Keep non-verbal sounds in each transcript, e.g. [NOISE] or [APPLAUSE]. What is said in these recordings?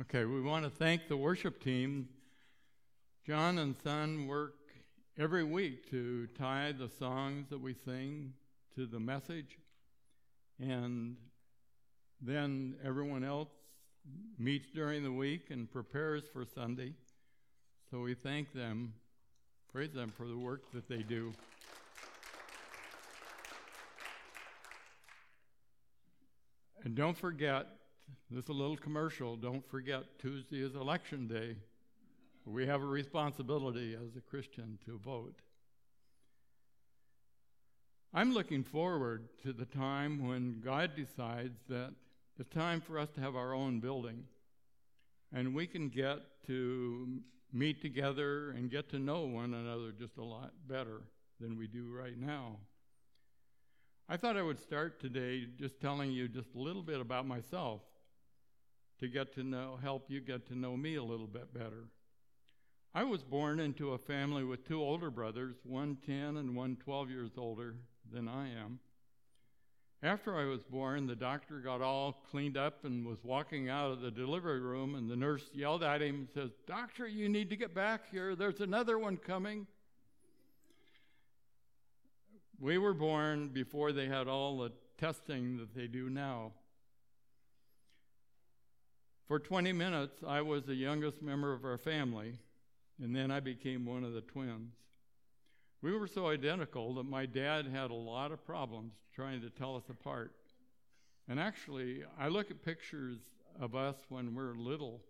Okay, we want to thank the worship team. John and Son work every week to tie the songs that we sing to the message, and then everyone else meets during the week and prepares for Sunday. So we thank them, praise them for the work that they do. And don't forget, this is a little commercial, don't forget Tuesday is election day. We have a responsibility as a Christian to vote. I'm looking forward to the time when God decides that it's time for us to have our own building and we can get to meet together and get to know one another just a lot better than we do right now. I thought I would start today just telling you just a little bit about myself to get to know, help you get to know me a little bit better. I was born into a family with two older brothers, one 10 and one 12 years older than I am. After I was born, the doctor got all cleaned up and was walking out of the delivery room, and the nurse yelled at him and says, Doctor, you need to get back here. There's another one coming. We were born before they had all the testing that they do now. For 20 minutes, I was the youngest member of our family, and then I became one of the twins. We were so identical that my dad had a lot of problems trying to tell us apart. And actually, I look at pictures of us when we're little,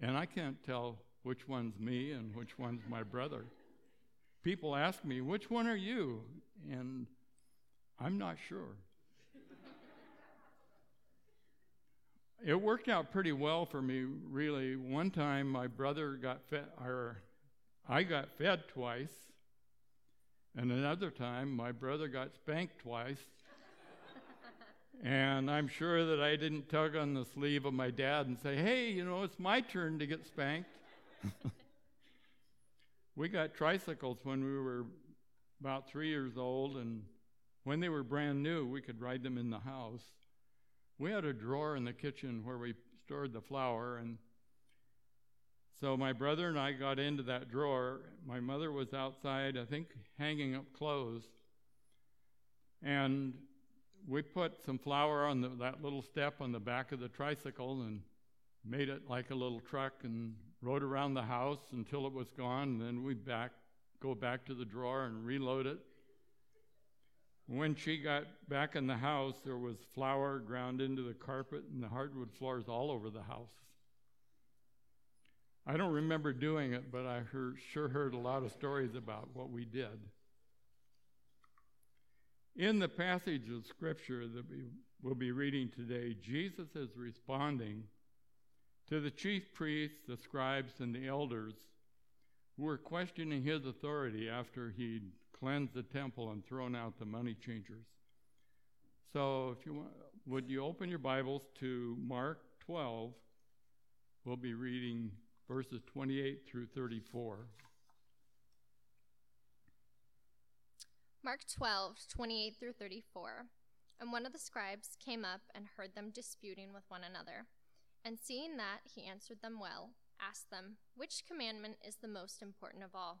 and I can't tell which one's me and which one's my brother. People ask me, which one are you? And I'm not sure. It worked out pretty well for me, really. One time, my brother got fed, or I got fed twice, and another time, my brother got spanked twice. [LAUGHS] and I'm sure that I didn't tug on the sleeve of my dad and say, hey, you know, it's my turn to get spanked. [LAUGHS] we got tricycles when we were about three years old, and when they were brand new, we could ride them in the house we had a drawer in the kitchen where we stored the flour and so my brother and I got into that drawer. My mother was outside, I think, hanging up clothes. And we put some flour on the, that little step on the back of the tricycle and made it like a little truck and rode around the house until it was gone. And then we back go back to the drawer and reload it. When she got back in the house, there was flour ground into the carpet and the hardwood floors all over the house. I don't remember doing it, but I heard, sure heard a lot of stories about what we did. In the passage of Scripture that we will be reading today, Jesus is responding to the chief priests, the scribes, and the elders who were questioning his authority after he'd cleansed the temple and thrown out the money changers. So, if you want, would you open your Bibles to Mark 12? We'll be reading verses 28 through 34. Mark 12, 28 through 34. And one of the scribes came up and heard them disputing with one another. And seeing that, he answered them well asked them, Which commandment is the most important of all?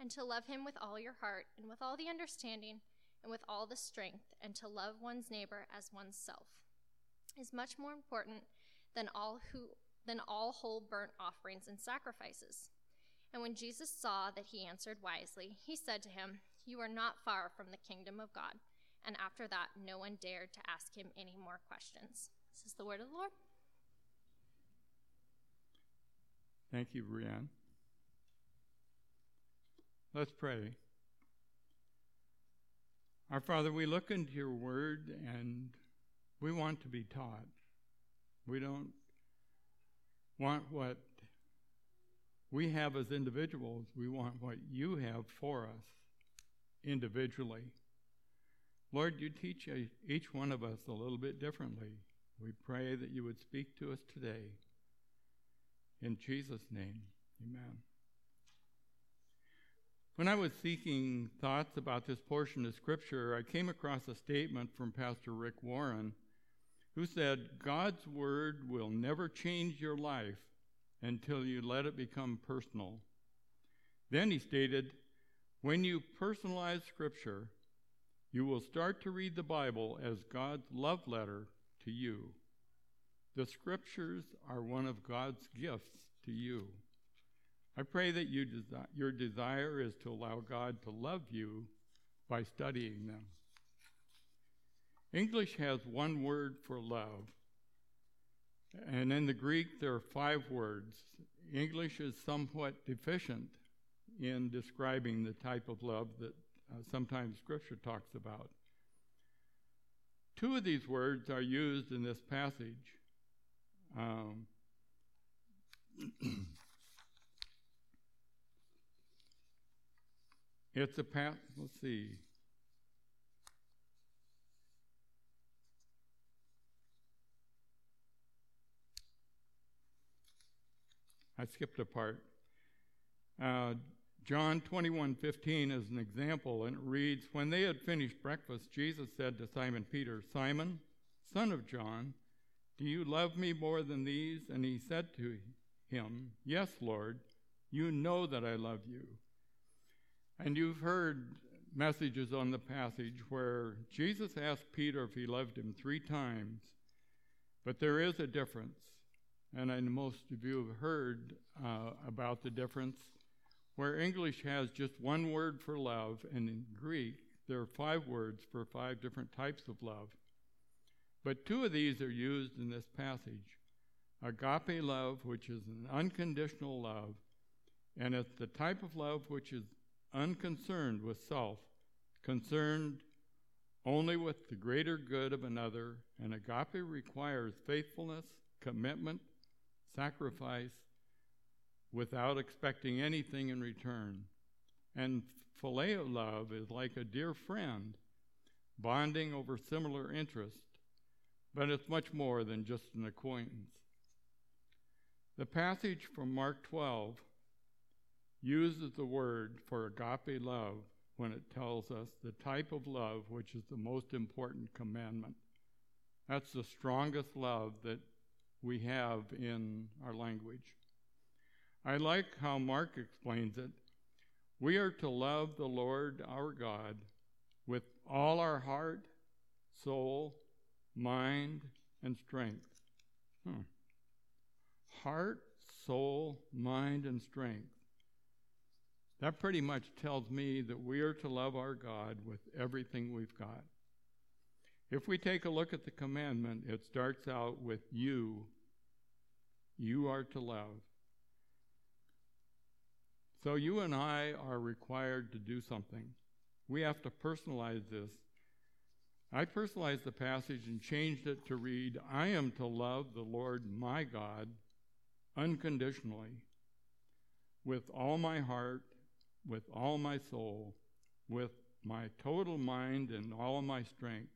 And to love him with all your heart, and with all the understanding, and with all the strength, and to love one's neighbor as oneself is much more important than all who than all whole burnt offerings and sacrifices. And when Jesus saw that he answered wisely, he said to him, You are not far from the kingdom of God. And after that, no one dared to ask him any more questions. This is the word of the Lord. Thank you, Brianne. Let's pray. Our Father, we look into your word and we want to be taught. We don't want what we have as individuals, we want what you have for us individually. Lord, you teach each one of us a little bit differently. We pray that you would speak to us today. In Jesus' name, amen. When I was seeking thoughts about this portion of Scripture, I came across a statement from Pastor Rick Warren who said, God's Word will never change your life until you let it become personal. Then he stated, When you personalize Scripture, you will start to read the Bible as God's love letter to you. The Scriptures are one of God's gifts to you. I pray that you desi- your desire is to allow God to love you by studying them. English has one word for love, and in the Greek there are five words. English is somewhat deficient in describing the type of love that uh, sometimes Scripture talks about. Two of these words are used in this passage. Um, [CLEARS THROAT] it's a path, let's see. I skipped a part. Uh, John 21 15 is an example, and it reads When they had finished breakfast, Jesus said to Simon Peter, Simon, son of John, do you love me more than these? And he said to him, Yes, Lord, you know that I love you. And you've heard messages on the passage where Jesus asked Peter if he loved him three times, but there is a difference. And I know most of you have heard uh, about the difference where English has just one word for love, and in Greek, there are five words for five different types of love. But two of these are used in this passage agape love, which is an unconditional love, and it's the type of love which is unconcerned with self, concerned only with the greater good of another, and agape requires faithfulness, commitment, sacrifice, without expecting anything in return. And phileo love is like a dear friend bonding over similar interests, but it's much more than just an acquaintance. The passage from Mark 12 uses the word for agape love when it tells us the type of love which is the most important commandment. That's the strongest love that we have in our language. I like how Mark explains it. We are to love the Lord our God with all our heart, soul, mind, and strength. Hmm. Heart, soul, mind, and strength. That pretty much tells me that we are to love our God with everything we've got. If we take a look at the commandment, it starts out with you. You are to love. So you and I are required to do something. We have to personalize this. I personalized the passage and changed it to read I am to love the Lord my God unconditionally, with all my heart, with all my soul, with my total mind and all my strength.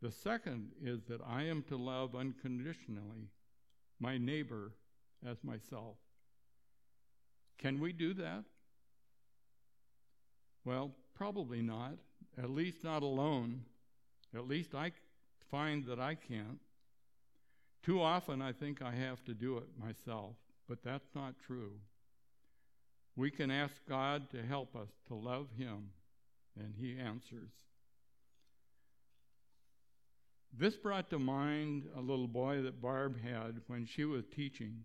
The second is that I am to love unconditionally my neighbor as myself. Can we do that? Well, probably not, at least not alone. At least I find that I can't. Too often I think I have to do it myself, but that's not true. We can ask God to help us to love Him, and He answers. This brought to mind a little boy that Barb had when she was teaching.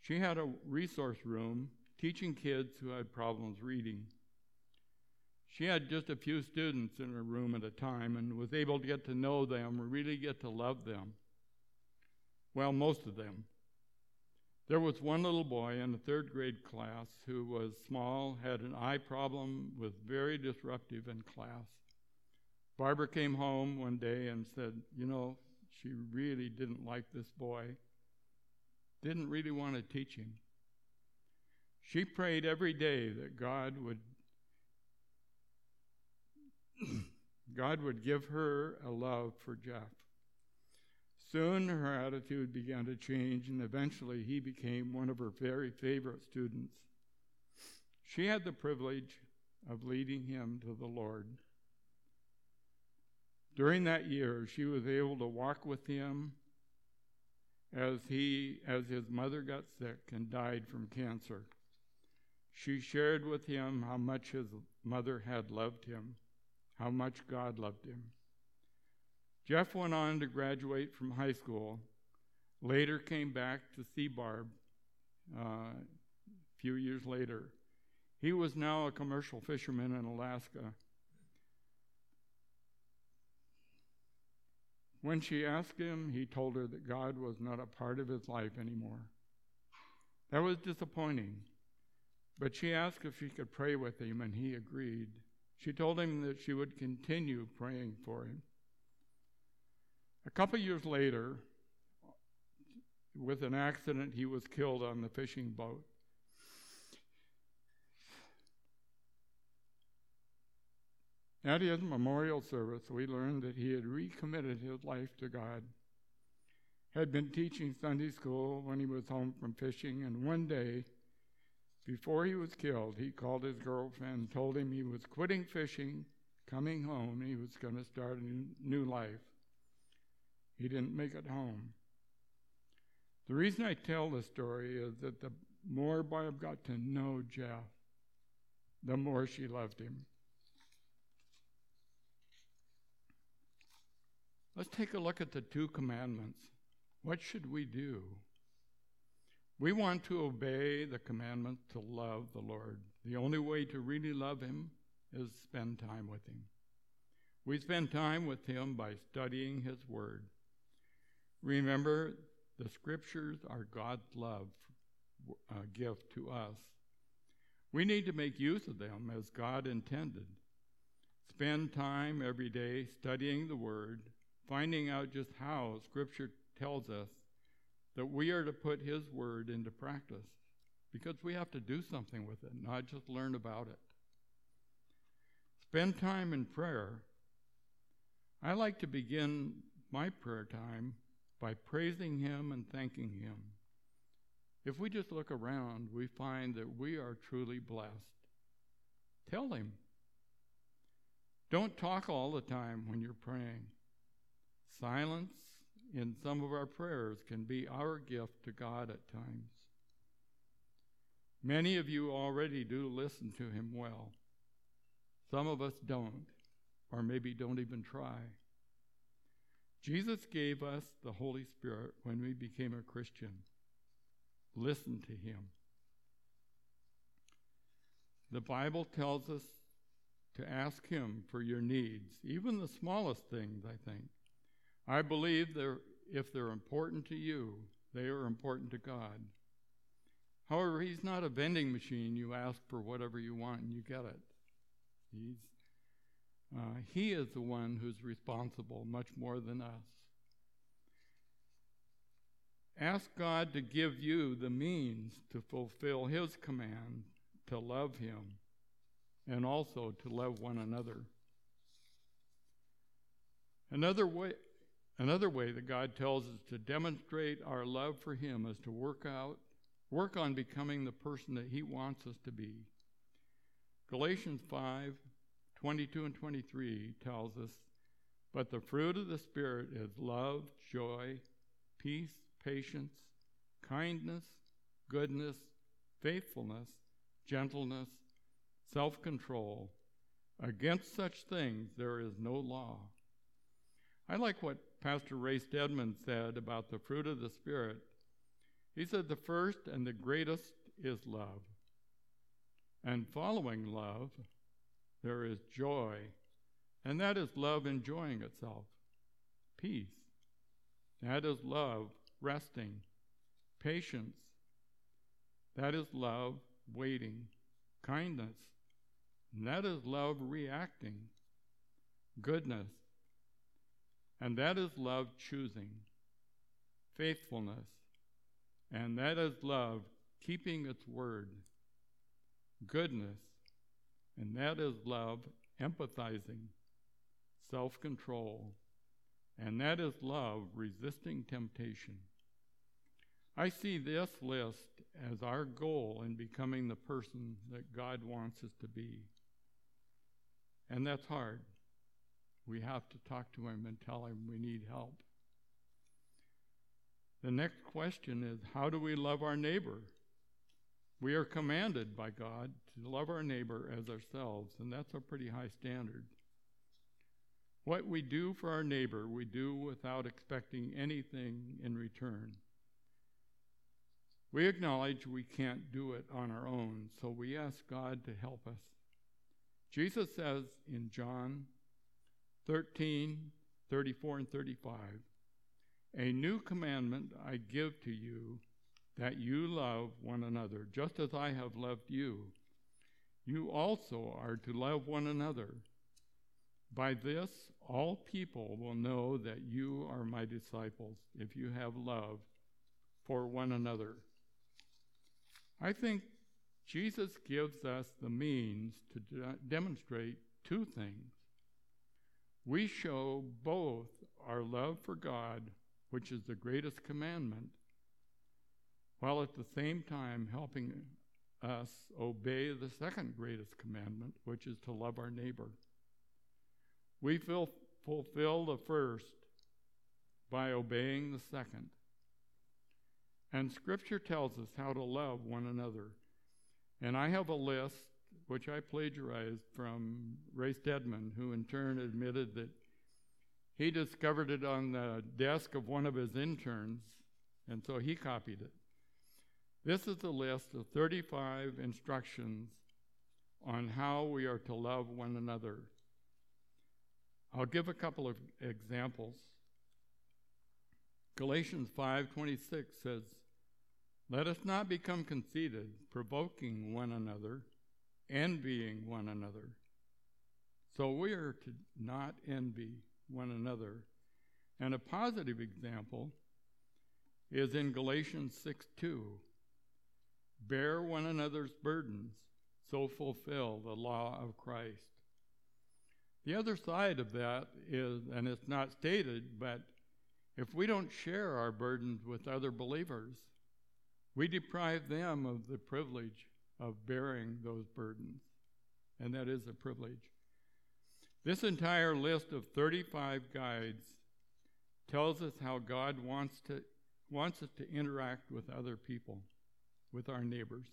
She had a resource room teaching kids who had problems reading. She had just a few students in her room at a time and was able to get to know them, really get to love them. Well, most of them. There was one little boy in the third grade class who was small, had an eye problem, was very disruptive in class. Barbara came home one day and said, You know, she really didn't like this boy, didn't really want to teach him. She prayed every day that God would [CLEARS THROAT] God would give her a love for Jeff. Soon her attitude began to change, and eventually he became one of her very favorite students. She had the privilege of leading him to the Lord. During that year, she was able to walk with him as he as his mother got sick and died from cancer. She shared with him how much his mother had loved him, how much God loved him. Jeff went on to graduate from high school, later came back to see Barb uh, a few years later. He was now a commercial fisherman in Alaska. When she asked him, he told her that God was not a part of his life anymore. That was disappointing. But she asked if she could pray with him, and he agreed. She told him that she would continue praying for him. A couple years later, with an accident, he was killed on the fishing boat. At his memorial service, we learned that he had recommitted his life to God, had been teaching Sunday school when he was home from fishing, and one day, before he was killed, he called his girlfriend, told him he was quitting fishing, coming home, he was going to start a new life. He didn't make it home. The reason I tell this story is that the more Barb got to know Jeff, the more she loved him. Let's take a look at the two commandments. What should we do? We want to obey the commandment to love the Lord. The only way to really love Him is spend time with Him. We spend time with Him by studying His Word. Remember, the Scriptures are God's love uh, gift to us. We need to make use of them as God intended. Spend time every day studying the Word, finding out just how Scripture tells us that we are to put His Word into practice because we have to do something with it, not just learn about it. Spend time in prayer. I like to begin my prayer time by praising Him and thanking Him. If we just look around, we find that we are truly blessed. Tell Him. Don't talk all the time when you're praying. Silence in some of our prayers can be our gift to God at times. Many of you already do listen to Him well. Some of us don't, or maybe don't even try. Jesus gave us the Holy Spirit when we became a Christian. Listen to Him. The Bible tells us to ask Him for your needs, even the smallest things, I think. I believe that if they're important to you, they are important to God. However, He's not a vending machine. You ask for whatever you want and you get it. He's, uh, he is the one who's responsible much more than us. Ask God to give you the means to fulfill His command to love Him and also to love one another. Another way, Another way that God tells us to demonstrate our love for Him is to work out, work on becoming the person that He wants us to be. Galatians 5 22 and 23 tells us, But the fruit of the Spirit is love, joy, peace, patience, kindness, goodness, faithfulness, gentleness, self control. Against such things there is no law. I like what Pastor Ray Stedman said about the fruit of the Spirit. He said the first and the greatest is love. And following love, there is joy, and that is love enjoying itself. Peace, that is love resting. Patience, that is love waiting. Kindness, that is love reacting. Goodness, and that is love choosing. Faithfulness, and that is love keeping its word. goodness, and that is love, empathizing, self control, and that is love, resisting temptation. I see this list as our goal in becoming the person that God wants us to be. And that's hard. We have to talk to Him and tell Him we need help. The next question is how do we love our neighbor? We are commanded by God to love our neighbor as ourselves, and that's a pretty high standard. What we do for our neighbor, we do without expecting anything in return. We acknowledge we can't do it on our own, so we ask God to help us. Jesus says in John 13, 34, and 35, A new commandment I give to you, that you love one another, just as I have loved you. You also are to love one another. By this, all people will know that you are my disciples, if you have love for one another. I think Jesus gives us the means to de- demonstrate two things. We show both our love for God, which is the greatest commandment, while at the same time helping us obey the second greatest commandment, which is to love our neighbor. We fulfill the first by obeying the second. And Scripture tells us how to love one another. And I have a list which I plagiarized from Ray Stedman, who in turn admitted that he discovered it on the desk of one of his interns, and so he copied it. This is a list of 35 instructions on how we are to love one another. I'll give a couple of examples. Galatians 5:26 says, "Let us not become conceited, provoking one another, envying one another." So we are to not envy one another. And a positive example is in Galatians 6:2. Bear one another's burdens, so fulfill the law of Christ. The other side of that is, and it's not stated, but if we don't share our burdens with other believers, we deprive them of the privilege of bearing those burdens. And that is a privilege. This entire list of 35 guides tells us how God wants to wants us to interact with other people, with our neighbors.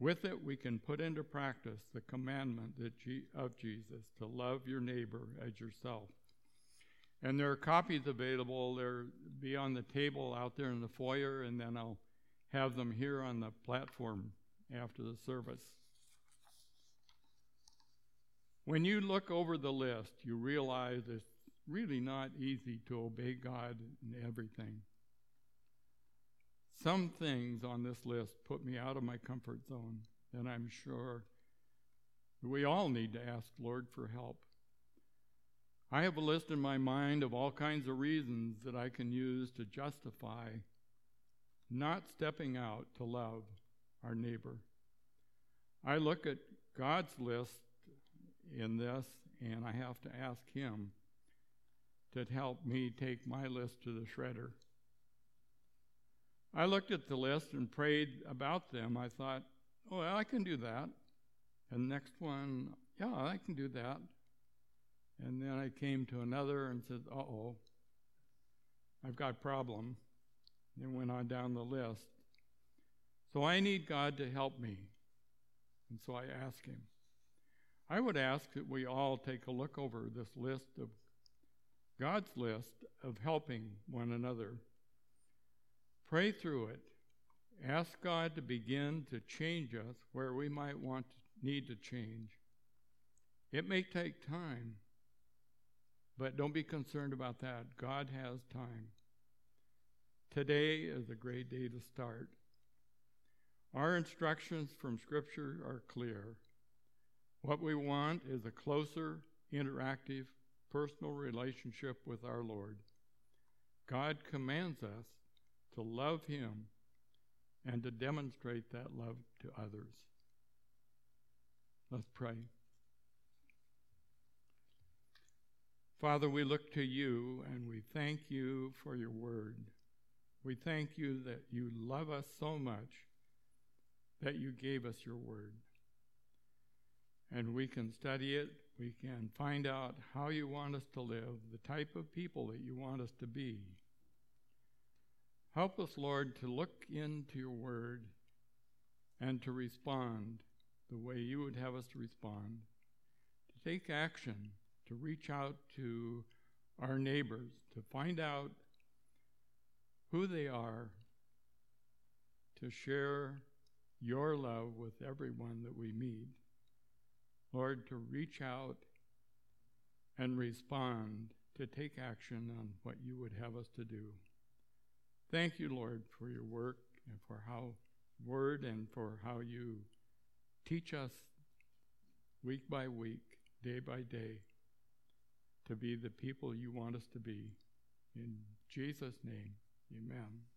With it, we can put into practice the commandment of Jesus to love your neighbor as yourself. And there are copies available. They'll be on the table out there in the foyer, and then I'll have them here on the platform after the service. When you look over the list, you realize it's really not easy to obey God in everything. Some things on this list put me out of my comfort zone, and I'm sure we all need to ask Lord for help. I have a list in my mind of all kinds of reasons that I can use to justify not stepping out to love our neighbor. I look at God's list in this, and I have to ask Him to help me take my list to the shredder. I looked at the list and prayed about them. I thought, oh, well, I can do that. And next one, yeah, I can do that. And then I came to another and said, uh oh, I've got a problem. And went on down the list. So I need God to help me. And so I asked Him. I would ask that we all take a look over this list of God's list of helping one another. Pray through it. Ask God to begin to change us where we might want need to change. It may take time, but don't be concerned about that. God has time. Today is a great day to start. Our instructions from Scripture are clear. What we want is a closer, interactive, personal relationship with our Lord. God commands us to love Him and to demonstrate that love to others. Let's pray. Father, we look to you and we thank you for your word. We thank you that you love us so much that you gave us your word. And we can study it, we can find out how you want us to live, the type of people that you want us to be. Help us, Lord, to look into your word and to respond the way you would have us to respond, to take action, to reach out to our neighbors, to find out who they are, to share your love with everyone that we meet. Lord, to reach out and respond, to take action on what you would have us to do. Thank you, Lord, for your work and for how word and for how you teach us week by week, day by day, to be the people you want us to be. In Jesus' name, amen.